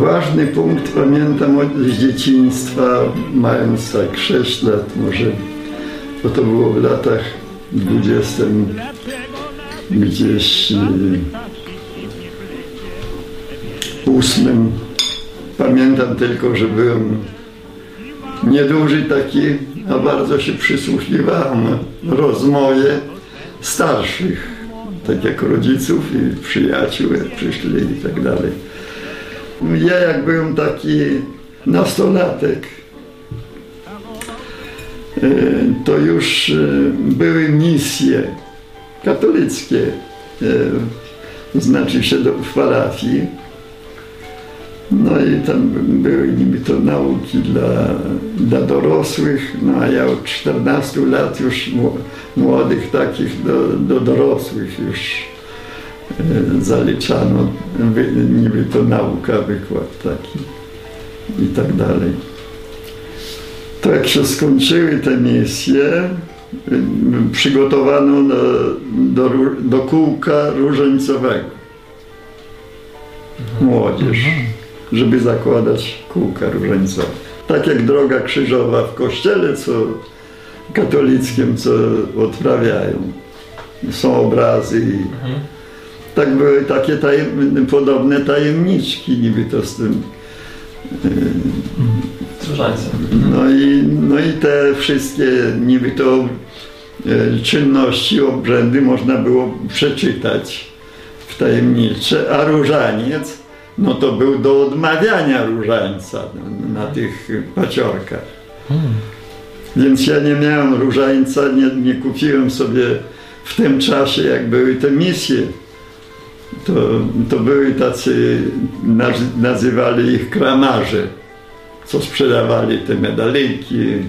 Ważny punkt pamiętam z dzieciństwa, mając tak 6 lat może, bo to było w latach 20 gdzieś e, ósmym. Pamiętam tylko, że byłem nieduży taki, a bardzo się przysłuchiwałem rozmowie starszych, tak jak rodziców i przyjaciół, jak przyszli i tak dalej. Ja jak byłem taki nastolatek, e, to już e, były misje katolickie, e, znaczy się do, w parafii. No i tam były niby to nauki dla, dla dorosłych, no a ja od 14 lat już młodych takich do, do dorosłych już zaliczano, niby to nauka, wykład taki i tak dalej. To jak się skończyły te misje, przygotowano do, do, do kółka różańcowego młodzież, żeby zakładać kółka różańcowe. Tak jak droga krzyżowa w kościele, co katolickim, co odprawiają. Są obrazy i tak były takie tajem, podobne tajemniczki niby to z tym Różańcem. no i, no i te wszystkie niby to e, czynności, obrzędy można było przeczytać w tajemnicze, a różaniec, no to był do odmawiania różańca na, na tych paciorkach. Więc ja nie miałem różańca, nie, nie kupiłem sobie w tym czasie, jak były te misje. To, to były tacy, naz- nazywali ich kramarze, co sprzedawali te medaliki, y,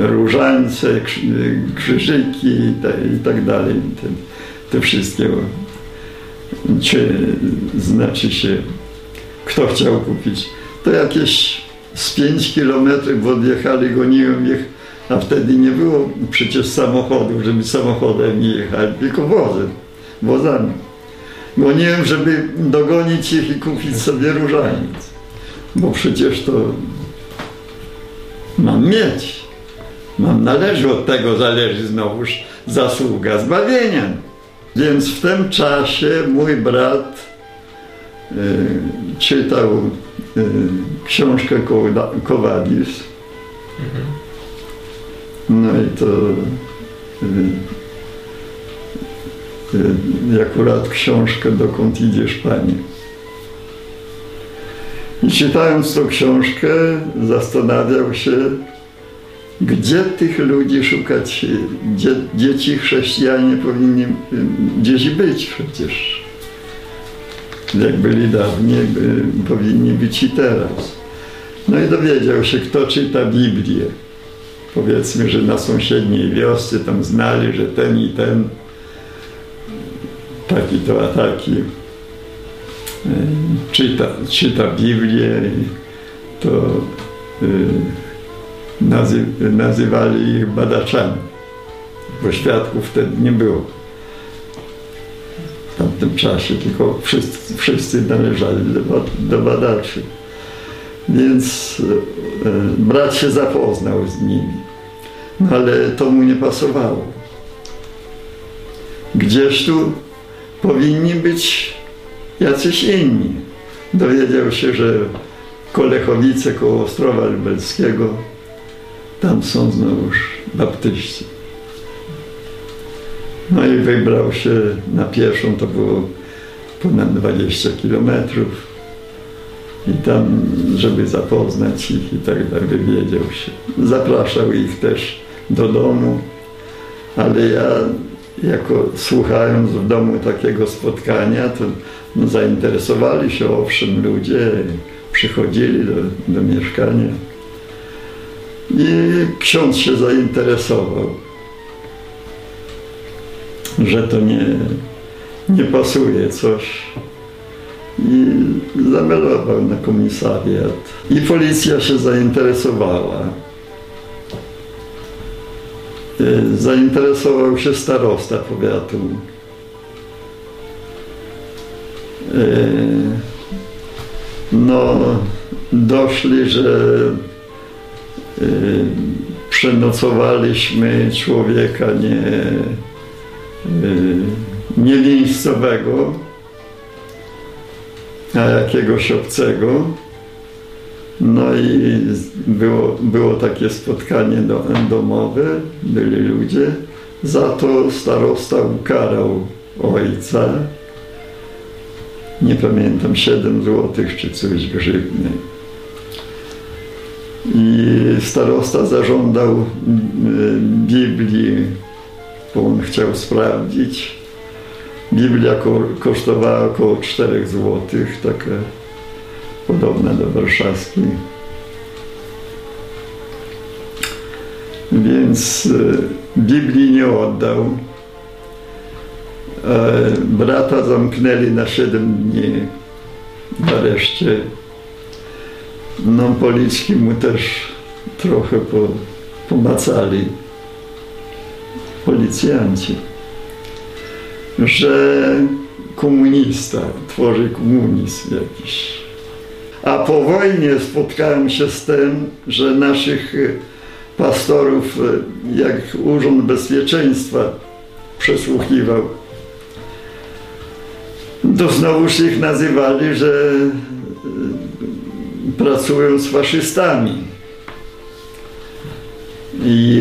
y, różańce, krzy- krzyżyki i, ta, i tak dalej. Te, te wszystkie. Czy znaczy się, kto chciał kupić. To jakieś z 5 kilometrów odjechali, goniłem ich, a wtedy nie było przecież samochodów, żeby samochodem nie jechali, tylko wozem, wozami. Goniłem, żeby dogonić ich i kupić sobie różaniec, bo przecież to mam mieć. Mam należy od tego zależy znowuż zasługa zbawienia. Więc w tym czasie mój brat y, czytał y, książkę Kowadis. No i to y, y, akurat książkę Dokąd idziesz Panie. I czytając tą książkę zastanawiał się, gdzie tych ludzi szukać, gdzie dzieci chrześcijanie powinni y, gdzieś być przecież. Jak byli dawniej, by, powinni być i teraz. No i dowiedział się, kto czyta Biblię. Powiedzmy, że na sąsiedniej wiosce tam znali, że ten i ten taki to a taki y, czyta, czyta Biblię to y, nazy, nazywali ich badaczami, bo świadków wtedy nie było. W tamtym czasie tylko wszyscy, wszyscy należeli do, do badaczy. Więc e, brat się zapoznał z nimi, ale to mu nie pasowało. Gdzieś tu powinni być jacyś inni. Dowiedział się, że Kolechowice koło Ostrowa Lubelskiego tam są znowuż baptyści. No i wybrał się na pierwszą, to było ponad 20 kilometrów. I tam, żeby zapoznać ich i tak dalej, wywiedział się. Zapraszał ich też do domu, ale ja jako słuchając w domu takiego spotkania, to no, zainteresowali się owszem ludzie, przychodzili do, do mieszkania. I ksiądz się zainteresował, że to nie, nie pasuje coś. I zamelował na komisariat. I policja się zainteresowała. E, Zainteresował się starosta powiatu. E, no, doszli, że y, przenocowaliśmy człowieka nie, y, nie miejscowego, a jakiegoś obcego. No i było, było takie spotkanie do, domowe, byli ludzie. Za to starosta ukarał ojca. Nie pamiętam, 7 złotych czy coś grzywny. I starosta zażądał mm, Biblii, bo on chciał sprawdzić. Biblia ko kosztowała około 4 złotych, taka podobna do warszawskiej. Więc e, Biblii nie oddał. E, brata zamknęli na 7 dni w areszcie. No, mu też trochę po, pomacali. Policjanci. Że komunista tworzy komunizm jakiś. A po wojnie spotkałem się z tym, że naszych pastorów, jak Urząd Bezpieczeństwa przesłuchiwał, to znowuż ich nazywali, że pracują z faszystami. I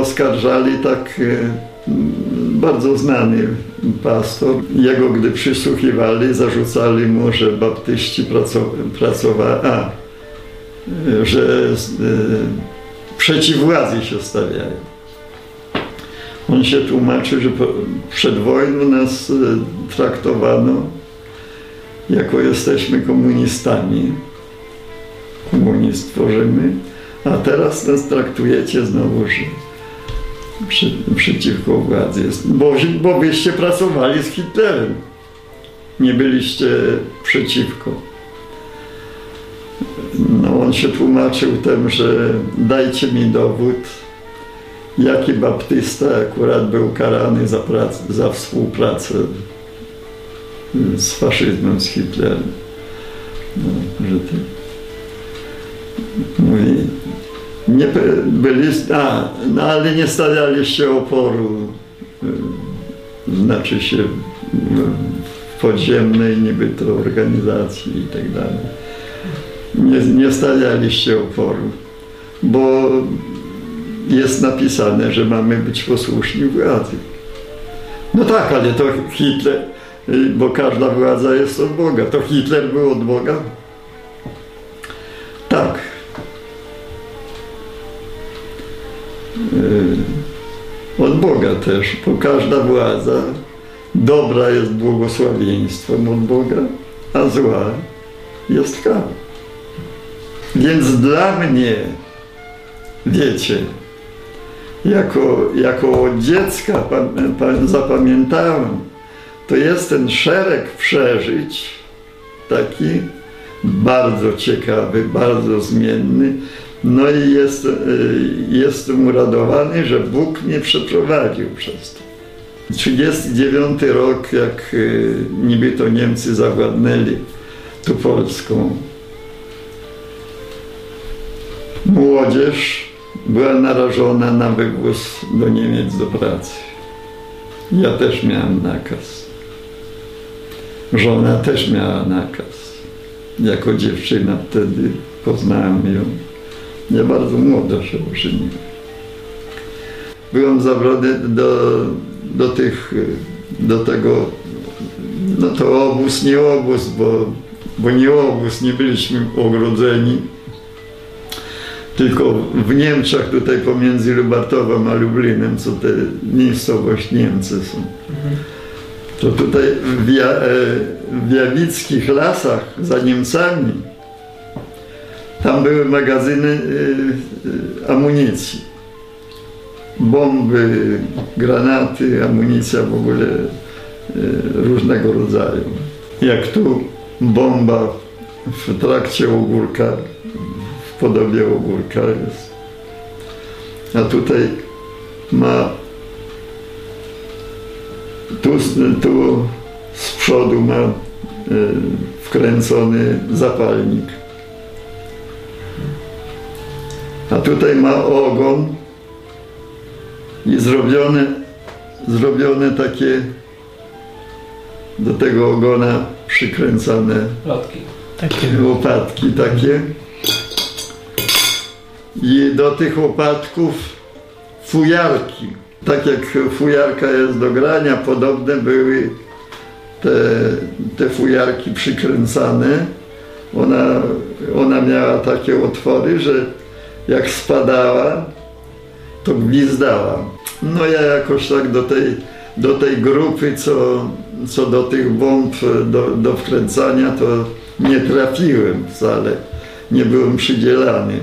oskarżali tak bardzo znany pastor. Jego, gdy przysłuchiwali, zarzucali mu, że baptyści pracowali, a, że e, przeciw władzy się stawiają. On się tłumaczy, że przed wojną nas e, traktowano jako jesteśmy komunistami. Komunizm tworzymy, a teraz nas traktujecie znowu, że przy, przeciwko władzy jest. Bo, bo byście pracowali z Hitlerem. Nie byliście przeciwko. No, on się tłumaczył tym, że dajcie mi dowód, jaki baptysta akurat był karany za, pracę, za współpracę z faszyzmem, z Hitlerem. No, że ty... Mówi, nie byli, a, no ale nie stawialiście oporu, y, znaczy się w podziemnej niby to organizacji i tak dalej. Nie, nie stawialiście oporu, bo jest napisane, że mamy być posłuszni władzy. No tak, ale to Hitler, y, bo każda władza jest od Boga. To Hitler był od Boga? Tak. Od Boga też, bo każda władza dobra jest błogosławieństwem od Boga, a zła jest karą. Więc dla mnie, wiecie, jako, jako dziecka zapamiętałem, to jest ten szereg przeżyć, taki bardzo ciekawy, bardzo zmienny, no i jest, y, jestem uradowany, że Bóg mnie przeprowadził przez to. 39 rok, jak y, niby to Niemcy zawładnęli tu Polską. Młodzież była narażona na wywóz do Niemiec do pracy. Ja też miałem nakaz. Żona też miała nakaz. Jako dziewczyna wtedy poznałem ją. Ja bardzo młodo się ożeniłem. Byłem zawrony do, do tych, do tego, no to obóz, nie obóz, bo, bo nie obóz, nie byliśmy ogrodzeni. Tylko w Niemczech, tutaj pomiędzy Lubartowem a Lublinem, co te miejscowość Niemcy są. To tutaj w, ja, e, w Jawickich lasach za Niemcami tam były magazyny y, y, amunicji. Bomby, granaty, amunicja w ogóle y, różnego rodzaju. Jak tu bomba w trakcie ogórka, w podobie ogórka jest. A tutaj ma tu, tu z przodu ma wkręcony zapalnik. A tutaj ma ogon i zrobione, zrobione takie do tego ogona przykręcane Lotki. Takie. łopatki takie. I do tych łopatków fujarki. Tak jak fujarka jest do grania, podobne były te, te fujarki przykręcane. Ona, ona miała takie otwory, że jak spadała, to gwizdała. No ja jakoś tak do tej, do tej grupy, co, co do tych bomb do, do wkręcania, to nie trafiłem wcale. Nie byłem przydzielany.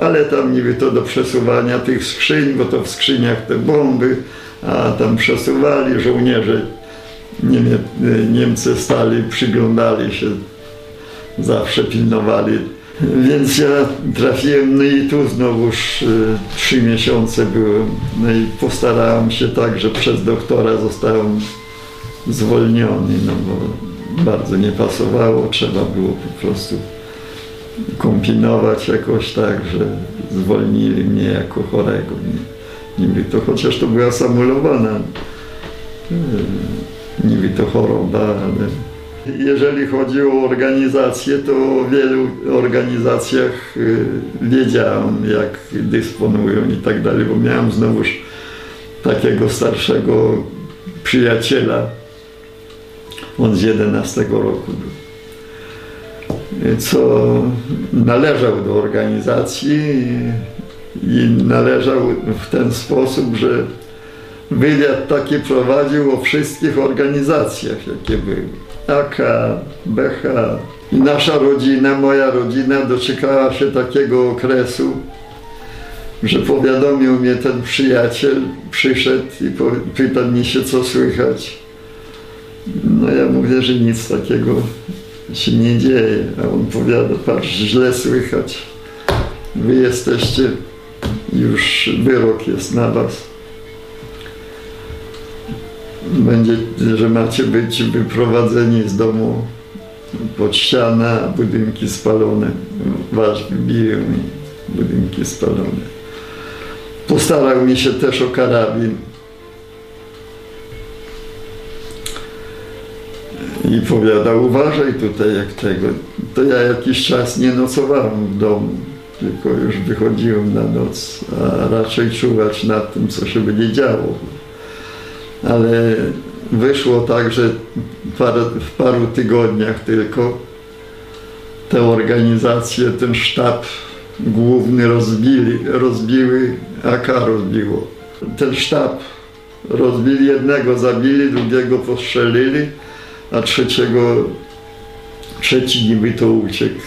Ale tam niby to do przesuwania tych skrzyń, bo to w skrzyniach te bomby, a tam przesuwali żołnierze. Niemie, Niemcy stali, przyglądali się, zawsze pilnowali. Więc ja trafiłem, no i tu znowuż y, trzy miesiące byłem. No i postarałem się tak, że przez doktora zostałem zwolniony, no bo bardzo nie pasowało, trzeba było po prostu kombinować jakoś tak, że zwolnili mnie jako chorego. Nie, niby to, chociaż to była samulowana y, niby to choroba, ale jeżeli chodzi o organizację, to o wielu organizacjach y, wiedziałem, jak dysponują i tak dalej, bo miałem znowuż takiego starszego przyjaciela, on z 11 roku był, co należał do organizacji i należał w ten sposób, że wywiad taki prowadził o wszystkich organizacjach, jakie były. AK, BH. I nasza rodzina, moja rodzina doczekała się takiego okresu, że powiadomił mnie ten przyjaciel, przyszedł i pyta mnie się, co słychać. No ja mówię, że nic takiego się nie dzieje. A on powiada, patrz, źle słychać. Wy jesteście, już wyrok jest na was. Będzie, że macie być wyprowadzeni z domu pod ścianę, a budynki spalone. Wasz biją i budynki spalone. Postarał mi się też o karabin. I powiada, uważaj tutaj jak tego. To ja jakiś czas nie nocowałem w domu, tylko już wychodziłem na noc, a raczej czuwać nad tym, co się będzie działo. Ale wyszło tak, że w paru tygodniach tylko te organizacje, ten sztab główny rozbili, rozbiły, AK rozbiło. Ten sztab rozbili, jednego zabili, drugiego postrzelili, a trzeciego, trzeci niby to uciekł.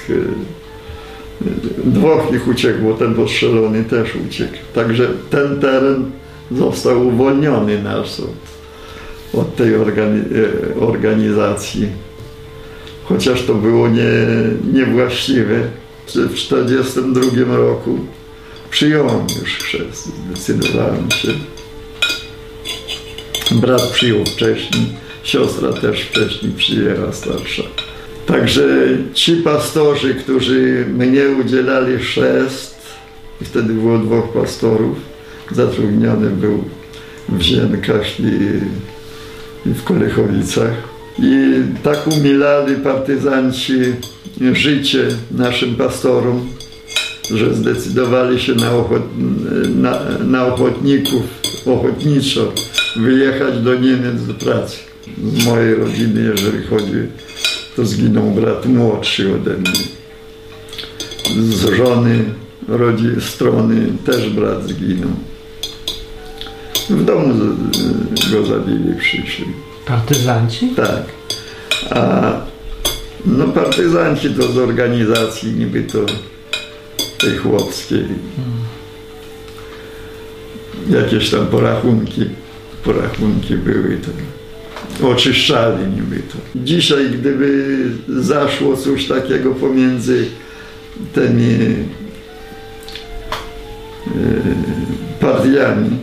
Dwóch ich uciekł, bo ten postrzelony też uciekł. Także ten teren został uwolniony nasz od, od tej organi organizacji. Chociaż to było nie, niewłaściwe. W 1942 roku przyjąłem już chrzest, zdecydowałem się. Brat przyjął wcześniej, siostra też wcześniej przyjęła starsza. Także ci pastorzy, którzy mnie udzielali chrzest, wtedy było dwóch pastorów, zatrudniony był w Zienkach i, i w Kolechowicach. I tak umilali partyzanci życie naszym pastorom, że zdecydowali się na, ochot, na, na ochotników ochotniczo wyjechać do Niemiec do pracy. Z mojej rodziny, jeżeli chodzi, to zginął brat młodszy ode mnie. Z żony, rodziny, strony też brat zginął. W domu go zabili, przyszli. Partyzanci? Tak. A no partyzanci to z organizacji niby to tej chłopskiej. Jakieś tam porachunki, porachunki były to. Oczyszczali niby to. Dzisiaj gdyby zaszło coś takiego pomiędzy tymi partiami,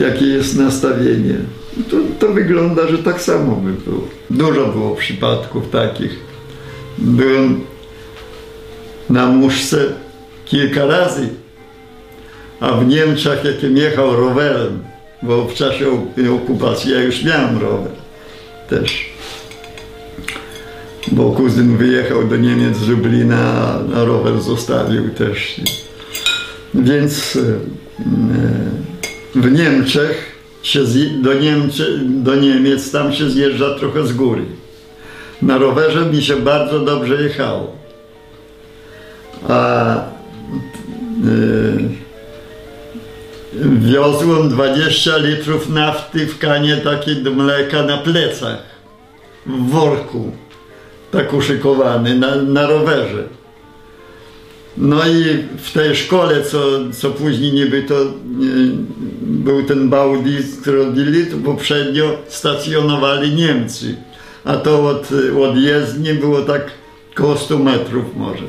jakie jest nastawienie, to, to wygląda, że tak samo by było. Dużo było przypadków takich. Byłem na muszce kilka razy, a w Niemczech, jakim jechał rowerem, bo w czasie okupacji ja już miałem rower też. Bo kuzyn wyjechał do Niemiec z Lublina, a rower zostawił też. Więc e, w Niemczech się do, do Niemiec tam się zjeżdża trochę z góry. Na rowerze mi się bardzo dobrze jechało. A yy, wiozłem 20 litrów nafty w kanie takiej do mleka na plecach, w worku, tak uszykowany, na, na rowerze. No i w tej szkole, co, co później niby to był ten który robili, to poprzednio stacjonowali Niemcy. A to od, od jezdni było tak koło 100 metrów może.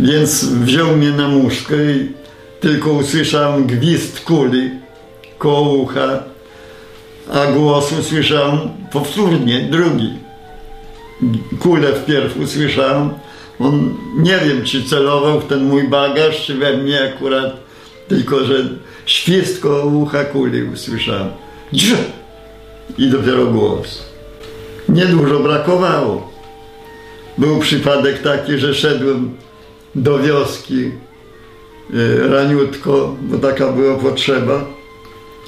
Więc wziął mnie na muszkę i tylko usłyszałem gwizd kuli koło ucha, a głos usłyszałem powtórnie, drugi. Kulę wpierw usłyszałem, on nie wiem, czy celował w ten mój bagaż, czy we mnie akurat, tylko że świst koło ucha kuli usłyszałem. Drz! I dopiero głos. Niedużo brakowało. Był przypadek taki, że szedłem do wioski y, raniutko, bo taka była potrzeba,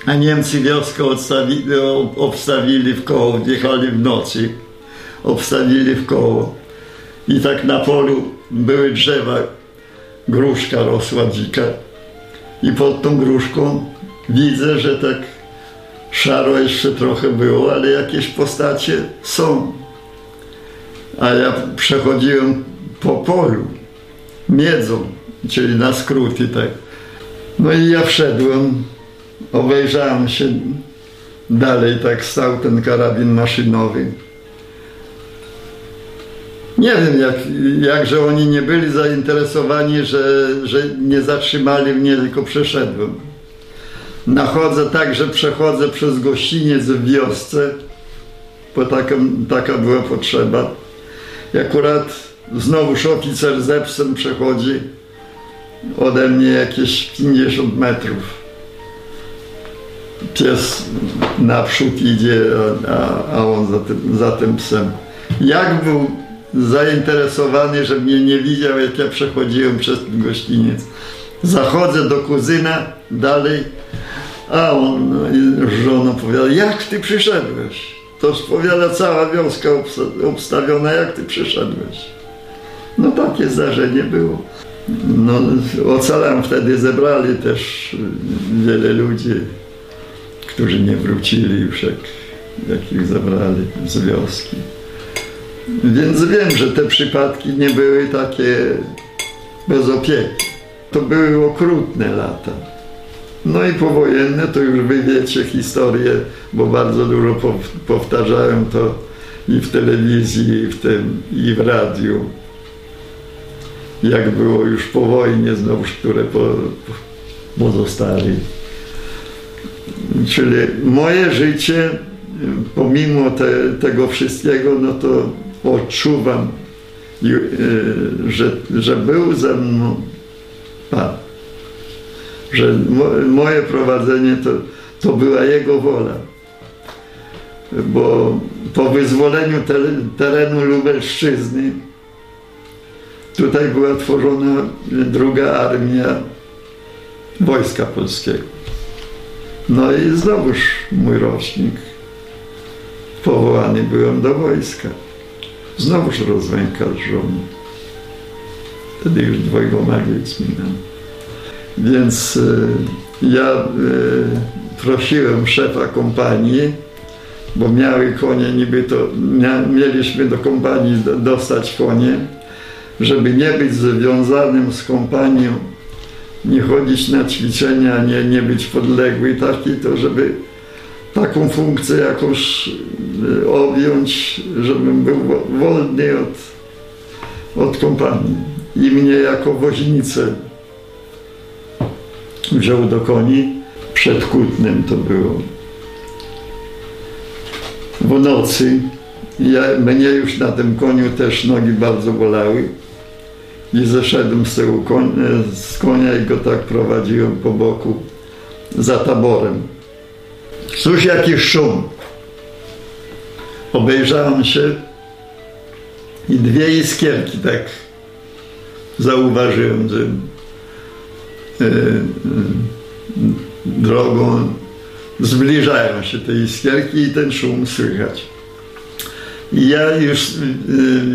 a Niemcy wioskę odstawili, obstawili w koło, wjechali w nocy, obstawili w koło i tak na polu były drzewa, gruszka rosła dzika. I pod tą gruszką widzę, że tak szaro jeszcze trochę było, ale jakieś postacie są. A ja przechodziłem po polu, miedzą, czyli na skróty tak. No i ja wszedłem, obejrzałem się dalej, tak stał ten karabin maszynowy. Nie wiem, jak, jakże oni nie byli zainteresowani, że, że nie zatrzymali mnie, tylko przeszedłem. Nachodzę tak, że przechodzę przez gościniec w wiosce, bo taka, taka była potrzeba. I akurat znowuż oficer ze psem przechodzi ode mnie jakieś 50 metrów. Pies naprzód idzie, a, a on za tym, za tym psem. Jak był zainteresowany, że mnie nie widział, jak ja przechodziłem przez ten gościniec. Zachodzę do kuzyna dalej, a on no, żona powiada, jak ty przyszedłeś? To powiada cała wioska obstawiona, jak ty przyszedłeś. No takie zdarzenie było. No, ocalałem wtedy, zebrali też wiele ludzi, którzy nie wrócili już, jak, jak ich zabrali z wioski. Więc wiem, że te przypadki nie były takie bez opieki. To były okrutne lata. No i powojenne to już wy wiecie historię, bo bardzo dużo powtarzałem to i w telewizji, i w tym, i w radiu. Jak było już po wojnie znowu, które po, pozostali. Czyli moje życie, pomimo te, tego wszystkiego, no to odczuwam, e, że, że był ze mną Pan. Że moje prowadzenie to, to była Jego wola. Bo po wyzwoleniu terenu Lubelszczyzny tutaj była tworzona druga armia Wojska Polskiego. No i znowuż mój rocznik powołany byłem do wojska. Znowuż rozręka żony. Wtedy już dwojgoma dziećmi miałem. Więc y, ja y, prosiłem szefa kompanii, bo miały konie, niby to mia, mieliśmy do kompanii dostać konie, żeby nie być związanym z kompanią, nie chodzić na ćwiczenia, nie, nie być podległy taki, to żeby taką funkcję jakąś objąć, żebym był wolny od, od kompanii. I mnie jako woźnicę wziął do koni. Przed Kutnem to było. w nocy. Ja, mnie już na tym koniu też nogi bardzo bolały. I zeszedłem z tego konia, z konia i go tak prowadziłem po boku za taborem. Cóż jaki szum. Obejrzałem się i dwie iskierki tak zauważyłem, że e, e, drogą zbliżają się te iskierki i ten szum słychać. I ja już y,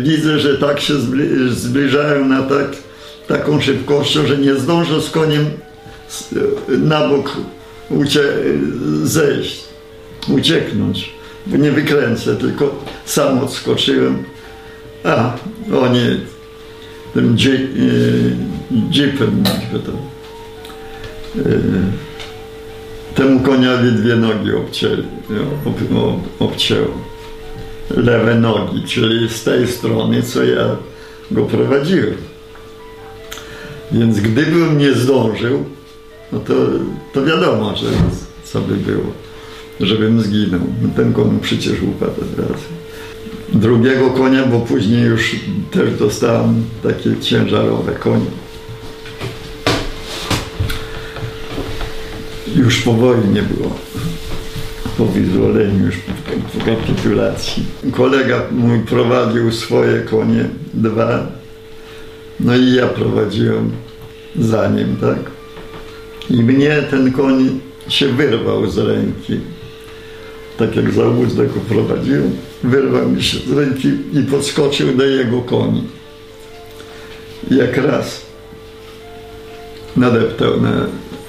widzę, że tak się zbli, zbliżają na tak, taką szybkością, że nie zdążę z koniem na bok ucie, zejść, ucieknąć, nie wykręcę, tylko sam odskoczyłem. A, oni tym dzi, jeepem, to, y, temu koniowi dwie nogi obcięli, ob, ob, obcięło lewe nogi, czyli z tej strony, co ja go prowadziłem. Więc gdybym nie zdążył, no to, to wiadomo, że co by było, żebym zginął. No ten koń przecież upadł od razu. Drugiego konia, bo później już też dostałem takie ciężarowe konie. Już po wojnie było po wyzwoleniu, już po, kapitulacji. Kolega mój prowadził swoje konie, dwa, no i ja prowadziłem za nim, tak? I mnie ten koń się wyrwał z ręki. Tak jak za go prowadziłem, wyrwał mi się z ręki i podskoczył do jego koni. Jak raz nadeptał na,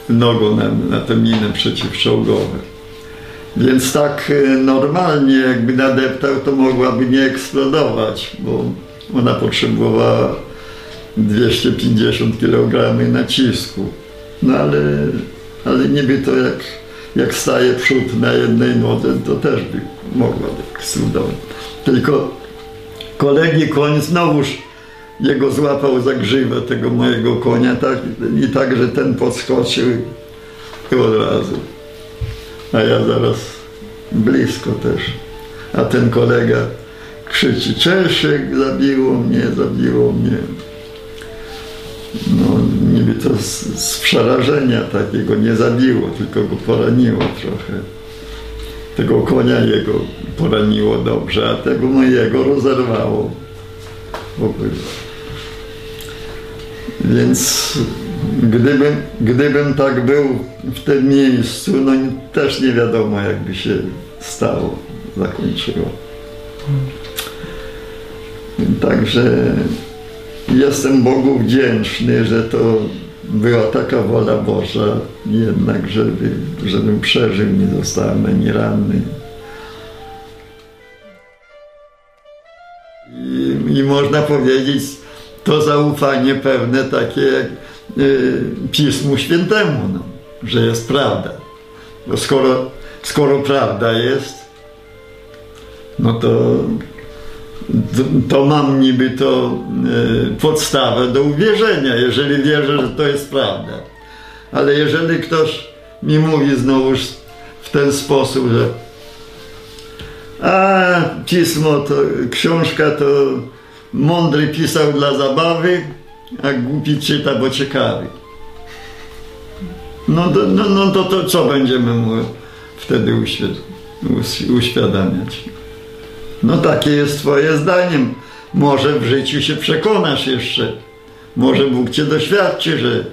nogą na, na te miny przeciwczołgowe. Więc tak e, normalnie jakby nadeptał, to mogłaby nie eksplodować, bo ona potrzebowała 250 kg nacisku. No ale, ale niby to jak, jak staje przód na jednej nodze, to też by mogła eksplodować. Tylko kolegi koń znowuż jego złapał za grzywę tego mojego konia tak, i tak, że ten podskoczył i od razu a ja zaraz blisko też. A ten kolega krzyczy, Czeszek, zabiło mnie, zabiło mnie. No niby to z, z przerażenia takiego nie zabiło, tylko go poraniło trochę. Tego konia jego poraniło dobrze, a tego mojego rozerwało w ogóle. Więc Gdybym, gdybym tak był w tym miejscu, no też nie wiadomo, jakby się stało, zakończyło. Także jestem Bogu wdzięczny, że to była taka wola Boża, jednak, żeby, żebym przeżył, nie zostałem ani ranny. I, I można powiedzieć, to zaufanie pewne takie jak Y, Pismu Świętemu, no, że jest prawda. Bo skoro, skoro prawda jest, no to, to mam niby to y, podstawę do uwierzenia, jeżeli wierzę, że to jest prawda. Ale jeżeli ktoś mi mówi znowuż w ten sposób, że a pismo to, książka to mądry pisał dla zabawy, a głupi czyta, bo ciekawy. No, to, no, no to, to co będziemy mu wtedy uświadamiać? No takie jest twoje zdanie. Może w życiu się przekonasz jeszcze. Może Bóg cię doświadczy, że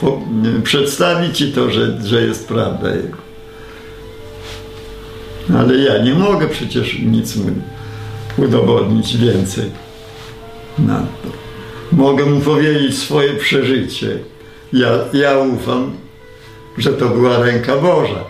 po, przedstawi ci to, że, że jest prawda Ale ja nie mogę przecież nic mu udowodnić więcej na to mogę mu powiedzieć swoje przeżycie. Ja, ja ufam, że to była ręka Boża.